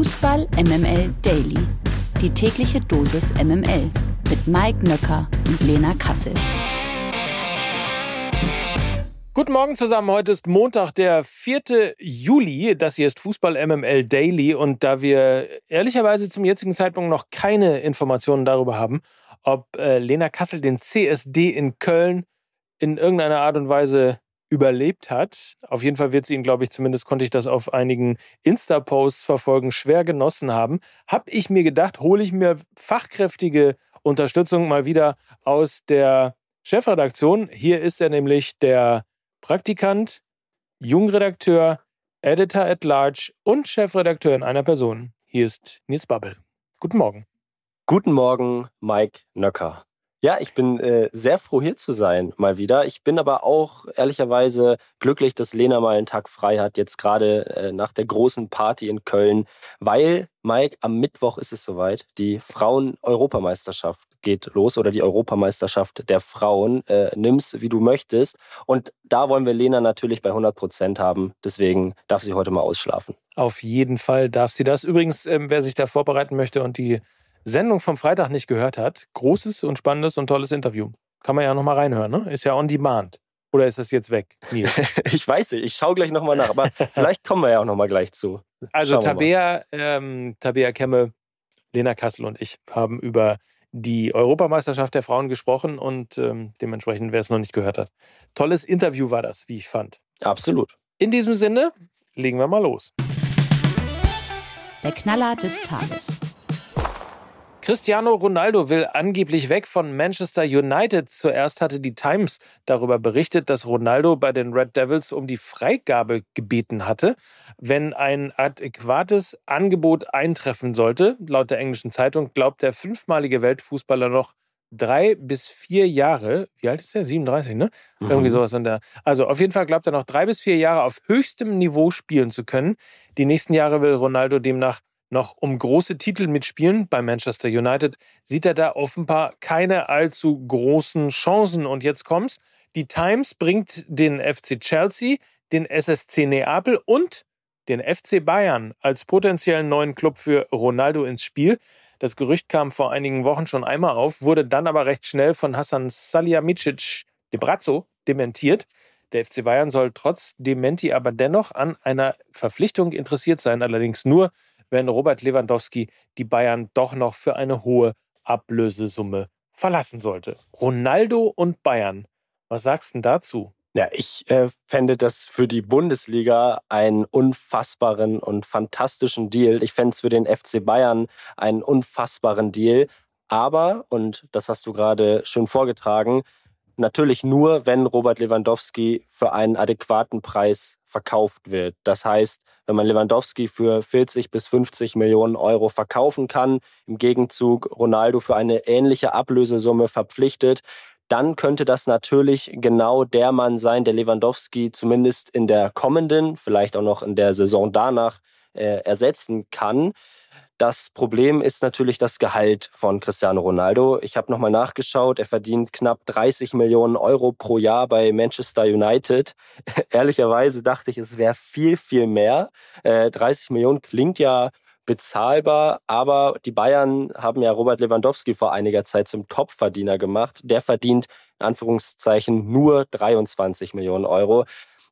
Fußball MML Daily. Die tägliche Dosis MML mit Mike Nöcker und Lena Kassel. Guten Morgen zusammen. Heute ist Montag, der 4. Juli. Das hier ist Fußball MML Daily. Und da wir ehrlicherweise zum jetzigen Zeitpunkt noch keine Informationen darüber haben, ob äh, Lena Kassel den CSD in Köln in irgendeiner Art und Weise überlebt hat. Auf jeden Fall wird sie ihn, glaube ich, zumindest konnte ich das auf einigen Insta-Posts verfolgen, schwer genossen haben. Habe ich mir gedacht, hole ich mir fachkräftige Unterstützung mal wieder aus der Chefredaktion. Hier ist er nämlich der Praktikant, Jungredakteur, Editor at Large und Chefredakteur in einer Person. Hier ist Nils Babbel. Guten Morgen. Guten Morgen, Mike Nöcker. Ja, ich bin äh, sehr froh, hier zu sein, mal wieder. Ich bin aber auch ehrlicherweise glücklich, dass Lena mal einen Tag frei hat, jetzt gerade äh, nach der großen Party in Köln, weil, Mike, am Mittwoch ist es soweit. Die Frauen-Europameisterschaft geht los oder die Europameisterschaft der Frauen. Äh, nimm's, wie du möchtest. Und da wollen wir Lena natürlich bei 100 Prozent haben. Deswegen darf sie heute mal ausschlafen. Auf jeden Fall darf sie das. Übrigens, ähm, wer sich da vorbereiten möchte und die Sendung vom Freitag nicht gehört hat, großes und spannendes und tolles Interview. Kann man ja nochmal reinhören, ne? Ist ja on demand. Oder ist das jetzt weg, Nils? ich weiß nicht, ich schaue gleich nochmal nach, aber vielleicht kommen wir ja auch nochmal gleich zu. Also Tabea, ähm, Tabea Kemme, Lena Kassel und ich haben über die Europameisterschaft der Frauen gesprochen und ähm, dementsprechend, wer es noch nicht gehört hat. Tolles Interview war das, wie ich fand. Absolut. In diesem Sinne, legen wir mal los. Der Knaller des Tages. Cristiano Ronaldo will angeblich weg von Manchester United. Zuerst hatte die Times darüber berichtet, dass Ronaldo bei den Red Devils um die Freigabe gebeten hatte, wenn ein adäquates Angebot eintreffen sollte. Laut der englischen Zeitung glaubt der fünfmalige Weltfußballer noch drei bis vier Jahre, wie alt ist der? 37, ne? Mhm. Irgendwie sowas in der. Also auf jeden Fall glaubt er noch drei bis vier Jahre auf höchstem Niveau spielen zu können. Die nächsten Jahre will Ronaldo demnach noch um große Titel mitspielen bei Manchester United, sieht er da offenbar keine allzu großen Chancen. Und jetzt kommt's. Die Times bringt den FC Chelsea, den SSC Neapel und den FC Bayern als potenziellen neuen Club für Ronaldo ins Spiel. Das Gerücht kam vor einigen Wochen schon einmal auf, wurde dann aber recht schnell von Hassan Salihamidzic de Brazzo dementiert. Der FC Bayern soll trotz Dementi aber dennoch an einer Verpflichtung interessiert sein, allerdings nur, wenn Robert Lewandowski die Bayern doch noch für eine hohe Ablösesumme verlassen sollte. Ronaldo und Bayern, was sagst du dazu? Ja, ich äh, fände das für die Bundesliga einen unfassbaren und fantastischen Deal. Ich fände es für den FC Bayern einen unfassbaren Deal. Aber, und das hast du gerade schön vorgetragen, natürlich nur, wenn Robert Lewandowski für einen adäquaten Preis verkauft wird. Das heißt, wenn man Lewandowski für 40 bis 50 Millionen Euro verkaufen kann, im Gegenzug Ronaldo für eine ähnliche Ablösesumme verpflichtet, dann könnte das natürlich genau der Mann sein, der Lewandowski zumindest in der kommenden, vielleicht auch noch in der Saison danach äh, ersetzen kann. Das Problem ist natürlich das Gehalt von Cristiano Ronaldo. Ich habe nochmal nachgeschaut, er verdient knapp 30 Millionen Euro pro Jahr bei Manchester United. Ehrlicherweise dachte ich, es wäre viel, viel mehr. Äh, 30 Millionen klingt ja bezahlbar, aber die Bayern haben ja Robert Lewandowski vor einiger Zeit zum Topverdiener gemacht. Der verdient in Anführungszeichen nur 23 Millionen Euro.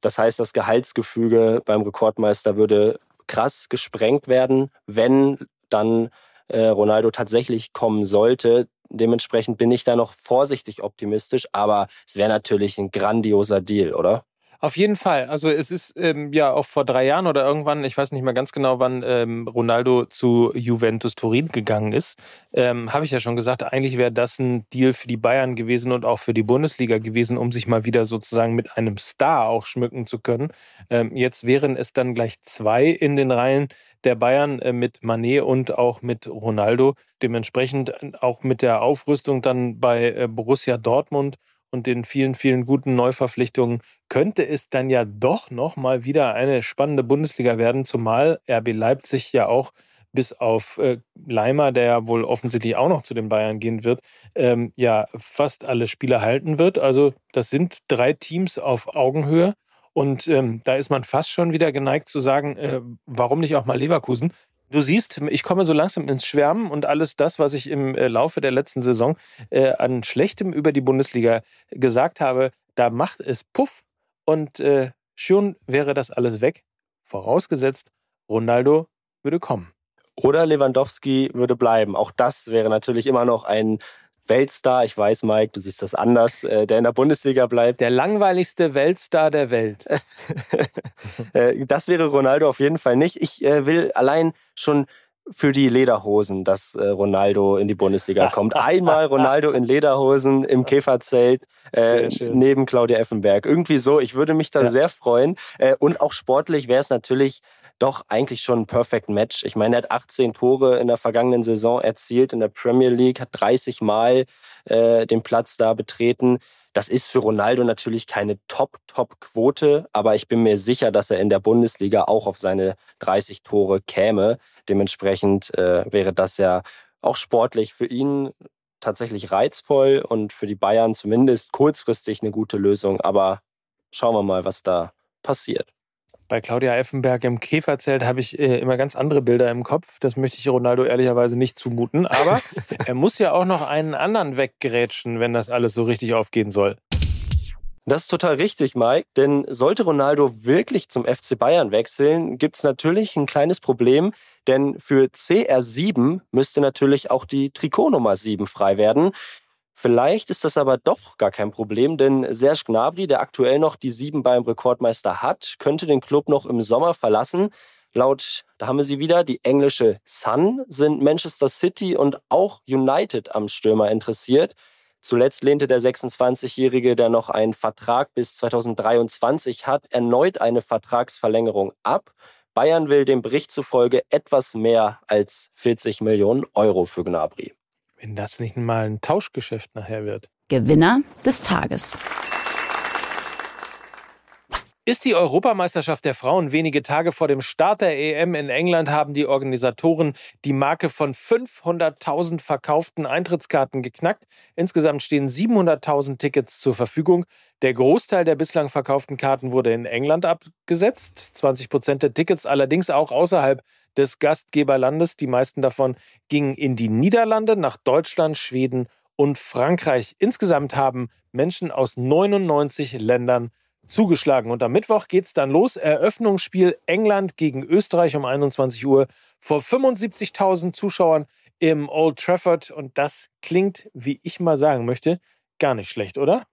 Das heißt, das Gehaltsgefüge beim Rekordmeister würde krass gesprengt werden, wenn dann äh, Ronaldo tatsächlich kommen sollte. Dementsprechend bin ich da noch vorsichtig optimistisch, aber es wäre natürlich ein grandioser Deal, oder? Auf jeden Fall. Also es ist ähm, ja auch vor drei Jahren oder irgendwann, ich weiß nicht mehr ganz genau, wann ähm, Ronaldo zu Juventus Turin gegangen ist, ähm, habe ich ja schon gesagt, eigentlich wäre das ein Deal für die Bayern gewesen und auch für die Bundesliga gewesen, um sich mal wieder sozusagen mit einem Star auch schmücken zu können. Ähm, jetzt wären es dann gleich zwei in den Reihen der Bayern äh, mit Manet und auch mit Ronaldo. Dementsprechend äh, auch mit der Aufrüstung dann bei äh, Borussia Dortmund und den vielen, vielen guten Neuverpflichtungen könnte es dann ja doch noch mal wieder eine spannende Bundesliga werden, zumal RB Leipzig ja auch bis auf Leimer, der ja wohl offensichtlich auch noch zu den Bayern gehen wird, ähm, ja fast alle Spiele halten wird. Also das sind drei Teams auf Augenhöhe. Und ähm, da ist man fast schon wieder geneigt zu sagen, äh, warum nicht auch mal Leverkusen? Du siehst, ich komme so langsam ins Schwärmen und alles das, was ich im äh, Laufe der letzten Saison äh, an Schlechtem über die Bundesliga gesagt habe, da macht es Puff und äh, schon wäre das alles weg. Vorausgesetzt, Ronaldo würde kommen. Oder Lewandowski würde bleiben. Auch das wäre natürlich immer noch ein Weltstar. Ich weiß, Mike, du siehst das anders, äh, der in der Bundesliga bleibt. Der langweiligste Weltstar der Welt. Äh, das wäre Ronaldo auf jeden Fall nicht. Ich äh, will allein schon für die Lederhosen, dass Ronaldo in die Bundesliga kommt. Einmal Ronaldo in Lederhosen im Käferzelt äh, neben Claudia Effenberg. Irgendwie so. Ich würde mich da ja. sehr freuen. Äh, und auch sportlich wäre es natürlich doch eigentlich schon ein Perfect Match. Ich meine, er hat 18 Tore in der vergangenen Saison erzielt in der Premier League, hat 30 Mal äh, den Platz da betreten. Das ist für Ronaldo natürlich keine Top-Top-Quote, aber ich bin mir sicher, dass er in der Bundesliga auch auf seine 30 Tore käme. Dementsprechend äh, wäre das ja auch sportlich für ihn tatsächlich reizvoll und für die Bayern zumindest kurzfristig eine gute Lösung. Aber schauen wir mal, was da passiert bei Claudia Effenberg im Käferzelt habe ich äh, immer ganz andere Bilder im Kopf. Das möchte ich Ronaldo ehrlicherweise nicht zumuten. Aber er muss ja auch noch einen anderen weggrätschen, wenn das alles so richtig aufgehen soll. Das ist total richtig, Mike. Denn sollte Ronaldo wirklich zum FC Bayern wechseln, gibt es natürlich ein kleines Problem. Denn für CR7 müsste natürlich auch die Trikotnummer 7 frei werden. Vielleicht ist das aber doch gar kein Problem, denn Serge Gnabry, der aktuell noch die sieben beim Rekordmeister hat, könnte den Club noch im Sommer verlassen. Laut, da haben wir sie wieder, die englische Sun sind Manchester City und auch United am Stürmer interessiert. Zuletzt lehnte der 26-Jährige, der noch einen Vertrag bis 2023 hat, erneut eine Vertragsverlängerung ab. Bayern will dem Bericht zufolge etwas mehr als 40 Millionen Euro für Gnabry. Wenn das nicht mal ein Tauschgeschäft nachher wird. Gewinner des Tages. Ist die Europameisterschaft der Frauen wenige Tage vor dem Start der EM in England haben die Organisatoren die Marke von 500.000 verkauften Eintrittskarten geknackt. Insgesamt stehen 700.000 Tickets zur Verfügung. Der Großteil der bislang verkauften Karten wurde in England abgesetzt, 20 Prozent der Tickets allerdings auch außerhalb des Gastgeberlandes. Die meisten davon gingen in die Niederlande, nach Deutschland, Schweden und Frankreich. Insgesamt haben Menschen aus 99 Ländern zugeschlagen. Und am Mittwoch geht es dann los. Eröffnungsspiel England gegen Österreich um 21 Uhr vor 75.000 Zuschauern im Old Trafford. Und das klingt, wie ich mal sagen möchte, gar nicht schlecht, oder?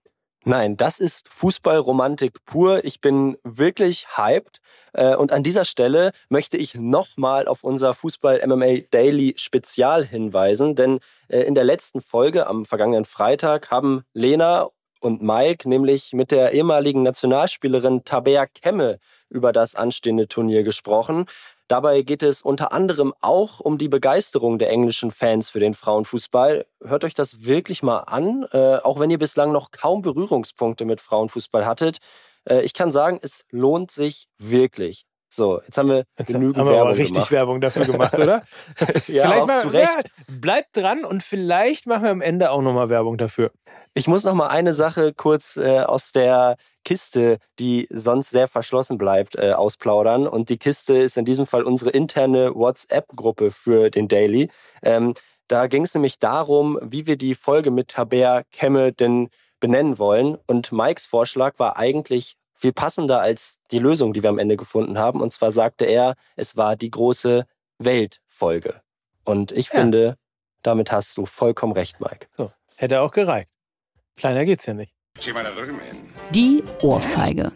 Nein, das ist Fußballromantik pur. Ich bin wirklich hyped. Äh, und an dieser Stelle möchte ich nochmal auf unser Fußball MMA Daily Spezial hinweisen, denn äh, in der letzten Folge am vergangenen Freitag haben Lena und Mike nämlich mit der ehemaligen Nationalspielerin Tabea Kemme über das anstehende Turnier gesprochen. Dabei geht es unter anderem auch um die Begeisterung der englischen Fans für den Frauenfußball. Hört euch das wirklich mal an, äh, auch wenn ihr bislang noch kaum Berührungspunkte mit Frauenfußball hattet. Äh, ich kann sagen, es lohnt sich wirklich. So, jetzt haben wir jetzt genügend haben wir Werbung aber richtig gemacht. Werbung dafür gemacht, oder? ja, vielleicht mal, zu Recht. Ja, bleibt dran und vielleicht machen wir am Ende auch nochmal Werbung dafür. Ich muss noch mal eine Sache kurz äh, aus der Kiste, die sonst sehr verschlossen bleibt, äh, ausplaudern. Und die Kiste ist in diesem Fall unsere interne WhatsApp-Gruppe für den Daily. Ähm, da ging es nämlich darum, wie wir die Folge mit Tabea Kemme denn benennen wollen. Und Mikes Vorschlag war eigentlich viel passender als die Lösung, die wir am Ende gefunden haben. Und zwar sagte er, es war die große Weltfolge. Und ich ja. finde, damit hast du vollkommen recht, Mike. So, hätte auch gereicht. Kleiner geht's ja nicht. Die Ohrfeige.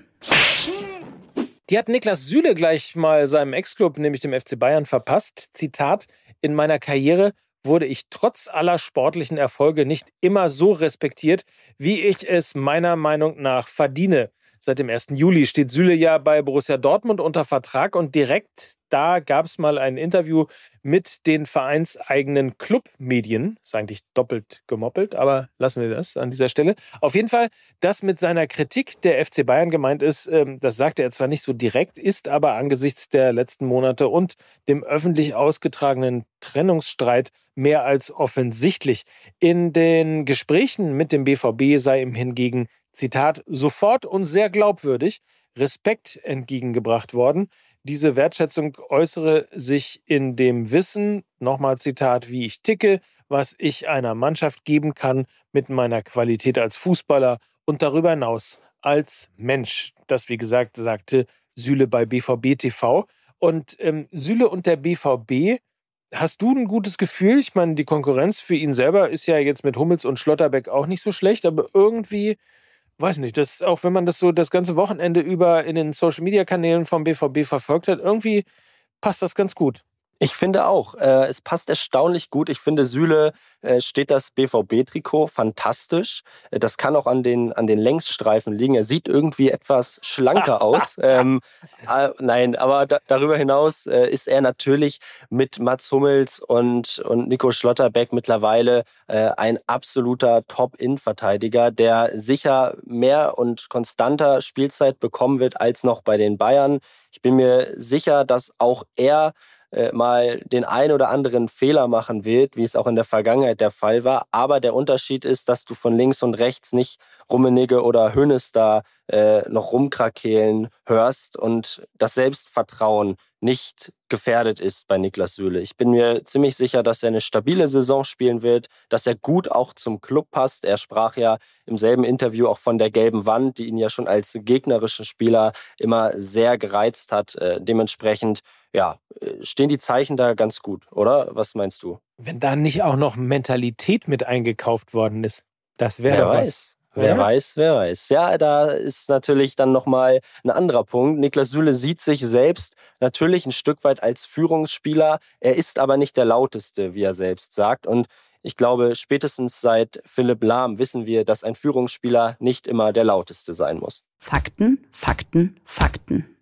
Die hat Niklas Süle gleich mal seinem Ex-Club, nämlich dem FC Bayern, verpasst. Zitat: In meiner Karriere wurde ich trotz aller sportlichen Erfolge nicht immer so respektiert, wie ich es meiner Meinung nach verdiene. Seit dem 1. Juli steht Süle ja bei Borussia Dortmund unter Vertrag und direkt da gab es mal ein Interview mit den vereinseigenen Clubmedien. Ist eigentlich doppelt gemoppelt, aber lassen wir das an dieser Stelle. Auf jeden Fall, das mit seiner Kritik der FC Bayern gemeint ist, ähm, das sagte er zwar nicht so direkt, ist aber angesichts der letzten Monate und dem öffentlich ausgetragenen Trennungsstreit mehr als offensichtlich. In den Gesprächen mit dem BVB sei ihm hingegen Zitat, sofort und sehr glaubwürdig Respekt entgegengebracht worden. Diese Wertschätzung äußere sich in dem Wissen, nochmal Zitat, wie ich ticke, was ich einer Mannschaft geben kann mit meiner Qualität als Fußballer und darüber hinaus als Mensch. Das, wie gesagt, sagte Süle bei BVB TV. Und ähm, Süle und der BVB, hast du ein gutes Gefühl? Ich meine, die Konkurrenz für ihn selber ist ja jetzt mit Hummels und Schlotterbeck auch nicht so schlecht, aber irgendwie weiß nicht, das, auch wenn man das so das ganze Wochenende über in den Social Media Kanälen vom BVB verfolgt hat, irgendwie passt das ganz gut. Ich finde auch, äh, es passt erstaunlich gut. Ich finde, Süle äh, steht das BVB-Trikot fantastisch. Äh, das kann auch an den, an den Längsstreifen liegen. Er sieht irgendwie etwas schlanker aus. Ähm, äh, nein, aber da, darüber hinaus äh, ist er natürlich mit Mats Hummels und, und Nico Schlotterbeck mittlerweile äh, ein absoluter Top-In-Verteidiger, der sicher mehr und konstanter Spielzeit bekommen wird als noch bei den Bayern. Ich bin mir sicher, dass auch er äh, mal den ein oder anderen Fehler machen wird, wie es auch in der Vergangenheit der Fall war. Aber der Unterschied ist, dass du von links und rechts nicht Rummenigge oder Hönes da äh, noch rumkrakehlen hörst und das Selbstvertrauen nicht gefährdet ist bei Niklas Süle. Ich bin mir ziemlich sicher, dass er eine stabile Saison spielen wird, dass er gut auch zum Club passt. Er sprach ja im selben Interview auch von der gelben Wand, die ihn ja schon als gegnerischen Spieler immer sehr gereizt hat. Äh, dementsprechend ja, äh, stehen die Zeichen da ganz gut, oder? Was meinst du? Wenn da nicht auch noch Mentalität mit eingekauft worden ist, das wäre doch weiß. Wer ja? weiß, wer weiß. Ja, da ist natürlich dann nochmal ein anderer Punkt. Niklas Süle sieht sich selbst natürlich ein Stück weit als Führungsspieler. Er ist aber nicht der lauteste, wie er selbst sagt. Und ich glaube, spätestens seit Philipp Lahm wissen wir, dass ein Führungsspieler nicht immer der lauteste sein muss. Fakten, Fakten, Fakten.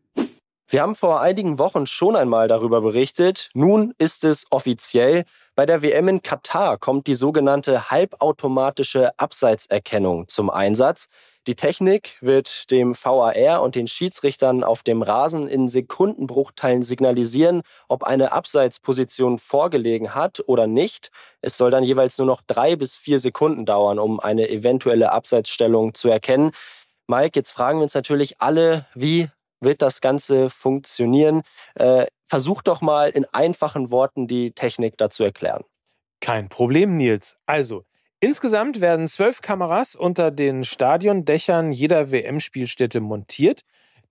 Wir haben vor einigen Wochen schon einmal darüber berichtet. Nun ist es offiziell. Bei der WM in Katar kommt die sogenannte halbautomatische Abseitserkennung zum Einsatz. Die Technik wird dem VAR und den Schiedsrichtern auf dem Rasen in Sekundenbruchteilen signalisieren, ob eine Abseitsposition vorgelegen hat oder nicht. Es soll dann jeweils nur noch drei bis vier Sekunden dauern, um eine eventuelle Abseitsstellung zu erkennen. Mike, jetzt fragen wir uns natürlich alle, wie wird das Ganze funktionieren? Äh, versuch doch mal in einfachen Worten die Technik dazu erklären. Kein Problem, Nils. Also, insgesamt werden zwölf Kameras unter den Stadiondächern jeder WM-Spielstätte montiert.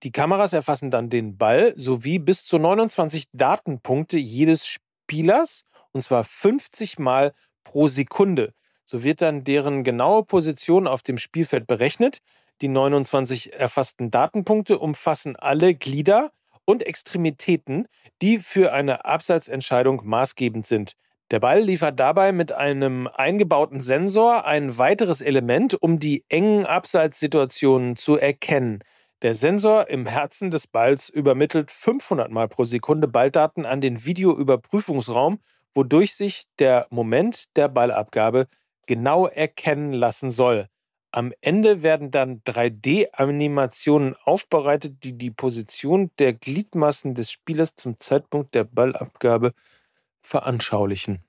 Die Kameras erfassen dann den Ball sowie bis zu 29 Datenpunkte jedes Spielers, und zwar 50 Mal pro Sekunde. So wird dann deren genaue Position auf dem Spielfeld berechnet. Die 29 erfassten Datenpunkte umfassen alle Glieder und Extremitäten, die für eine Abseitsentscheidung maßgebend sind. Der Ball liefert dabei mit einem eingebauten Sensor ein weiteres Element, um die engen Abseitssituationen zu erkennen. Der Sensor im Herzen des Balls übermittelt 500 Mal pro Sekunde Balldaten an den Videoüberprüfungsraum, wodurch sich der Moment der Ballabgabe genau erkennen lassen soll. Am Ende werden dann 3D-Animationen aufbereitet, die die Position der Gliedmaßen des Spielers zum Zeitpunkt der Ballabgabe veranschaulichen.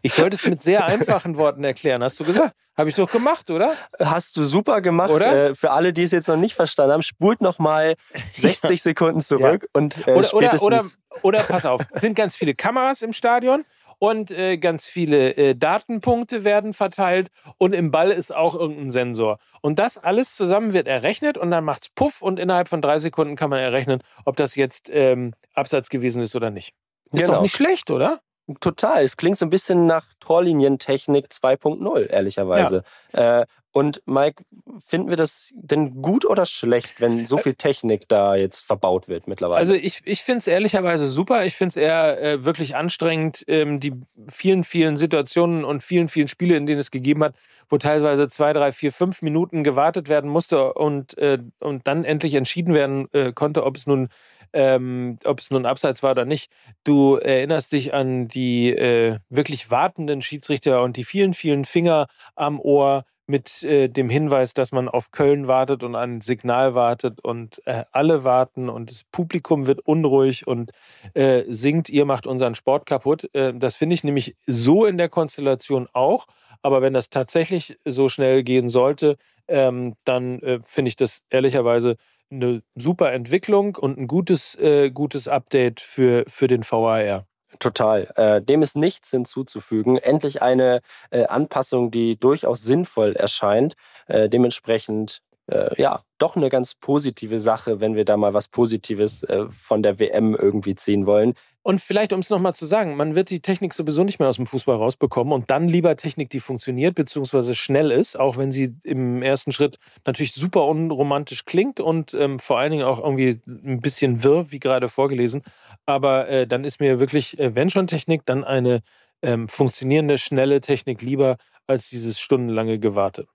ich sollte es mit sehr einfachen Worten erklären, hast du gesagt? Habe ich doch gemacht, oder? Hast du super gemacht. Oder? Äh, für alle, die es jetzt noch nicht verstanden haben, spult noch mal 60 ja. Sekunden zurück ja. und äh, oder, oder, oder, oder pass auf, es sind ganz viele Kameras im Stadion und äh, ganz viele äh, Datenpunkte werden verteilt und im Ball ist auch irgendein Sensor. Und das alles zusammen wird errechnet und dann macht's Puff und innerhalb von drei Sekunden kann man errechnen, ob das jetzt ähm, Absatz gewesen ist oder nicht. Ist genau. doch nicht schlecht, oder? Total. Es klingt so ein bisschen nach Torlinientechnik 2.0, ehrlicherweise. Ja. Äh, und Mike, finden wir das denn gut oder schlecht, wenn so viel Technik da jetzt verbaut wird mittlerweile? Also ich, ich finde es ehrlicherweise super. Ich finde es eher äh, wirklich anstrengend, ähm, die vielen, vielen Situationen und vielen, vielen Spiele, in denen es gegeben hat, wo teilweise zwei, drei, vier, fünf Minuten gewartet werden musste und, äh, und dann endlich entschieden werden äh, konnte, ob es nun ähm, ob es nun abseits war oder nicht. Du erinnerst dich an die äh, wirklich wartenden Schiedsrichter und die vielen, vielen Finger am Ohr mit äh, dem Hinweis, dass man auf Köln wartet und ein Signal wartet und äh, alle warten und das Publikum wird unruhig und äh, singt, ihr macht unseren Sport kaputt. Äh, das finde ich nämlich so in der Konstellation auch. Aber wenn das tatsächlich so schnell gehen sollte, ähm, dann äh, finde ich das ehrlicherweise eine super Entwicklung und ein gutes, äh, gutes Update für, für den VAR. Total. Äh, dem ist nichts hinzuzufügen. Endlich eine äh, Anpassung, die durchaus sinnvoll erscheint. Äh, dementsprechend ja, doch eine ganz positive Sache, wenn wir da mal was Positives von der WM irgendwie ziehen wollen. Und vielleicht, um es nochmal zu sagen, man wird die Technik sowieso nicht mehr aus dem Fußball rausbekommen und dann lieber Technik, die funktioniert bzw. schnell ist, auch wenn sie im ersten Schritt natürlich super unromantisch klingt und ähm, vor allen Dingen auch irgendwie ein bisschen wirr, wie gerade vorgelesen. Aber äh, dann ist mir wirklich, äh, wenn schon Technik, dann eine ähm, funktionierende, schnelle Technik lieber als dieses stundenlange Gewarte.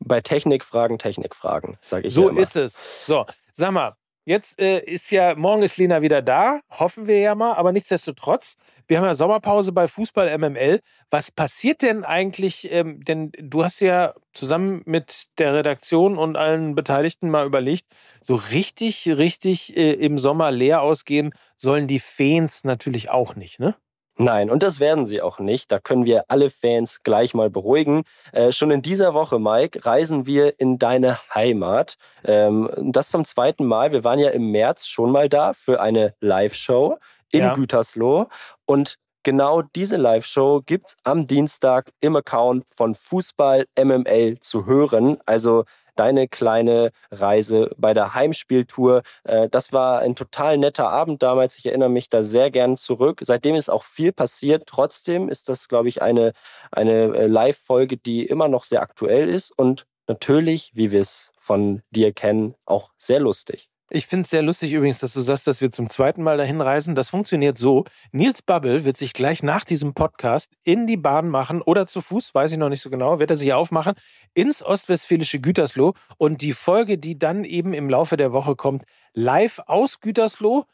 Bei Technikfragen, Technikfragen, sage ich. So ja ist es. So, sag mal, Jetzt äh, ist ja, morgen ist Lena wieder da, hoffen wir ja mal, aber nichtsdestotrotz, wir haben ja Sommerpause bei Fußball MML. Was passiert denn eigentlich? Ähm, denn du hast ja zusammen mit der Redaktion und allen Beteiligten mal überlegt, so richtig, richtig äh, im Sommer leer ausgehen sollen die Fans natürlich auch nicht, ne? Nein, und das werden sie auch nicht. Da können wir alle Fans gleich mal beruhigen. Äh, schon in dieser Woche, Mike, reisen wir in deine Heimat. Ähm, das zum zweiten Mal. Wir waren ja im März schon mal da für eine Live-Show in Ja. Gütersloh. Und genau diese Live-Show gibt's am Dienstag im Account von Fußball MML zu hören. Also deine kleine Reise bei der Heimspieltour. Äh, Das war ein total netter Abend damals. Ich erinnere mich da sehr gern zurück. Seitdem ist auch viel passiert. Trotzdem ist das, glaube ich, eine, eine äh, Live-Folge, die immer noch sehr aktuell ist und natürlich, wie wir es von dir kennen, auch sehr lustig. Ich finde es sehr lustig übrigens, dass du sagst, dass wir zum zweiten Mal dahin reisen. Das funktioniert so. Nils Bubble wird sich gleich nach diesem Podcast in die Bahn machen oder zu Fuß, weiß ich noch nicht so genau, wird er sich aufmachen, ins ostwestfälische Gütersloh und die Folge, die dann eben im Laufe der Woche kommt, live aus Gütersloh,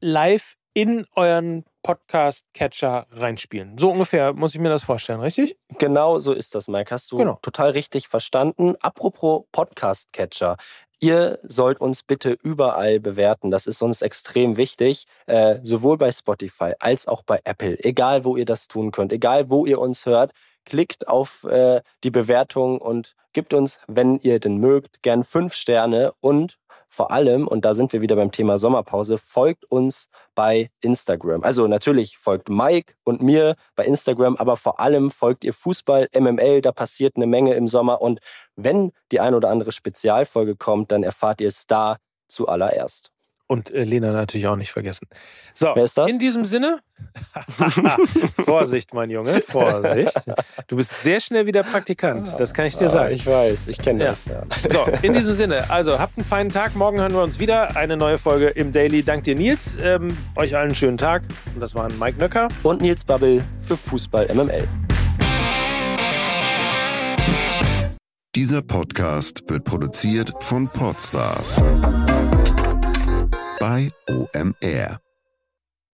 live in euren Podcast-Catcher reinspielen. So ungefähr muss ich mir das vorstellen, richtig? Genau so ist das, Mike. Hast du Genau. total richtig verstanden. Apropos Podcast-Catcher. Ihr sollt uns bitte überall bewerten. Das ist uns extrem wichtig. Äh, sowohl bei Spotify als auch bei Apple. Egal, wo ihr das tun könnt. Egal, wo ihr uns hört. Klickt auf äh, die Bewertung und gebt uns, wenn ihr denn mögt, gern fünf Sterne und vor allem, und da sind wir wieder beim Thema Sommerpause, folgt uns bei Instagram. Also natürlich folgt Mike und mir bei Instagram, aber vor allem folgt ihr Fußball, MML, da passiert eine Menge im Sommer. Und wenn die ein oder andere Spezialfolge kommt, dann erfahrt ihr es da zuallererst. Und äh, Lena natürlich auch nicht vergessen. So, Wer ist das? in diesem Sinne, Vorsicht, mein Junge, Vorsicht. Du bist sehr schnell wieder Praktikant, das kann ich dir Ah, sagen. ich weiß, ich kenne Ja. das. Ja. So, in diesem Sinne, also habt einen feinen Tag. Morgen hören wir uns wieder. Eine neue Folge im Daily. Dank dir, Nils. Ähm, euch allen einen schönen Tag. Und das waren Mike Nöcker. Und Nils Bubble für Fußball MML. Dieser Podcast wird produziert von Podstars bei OMR.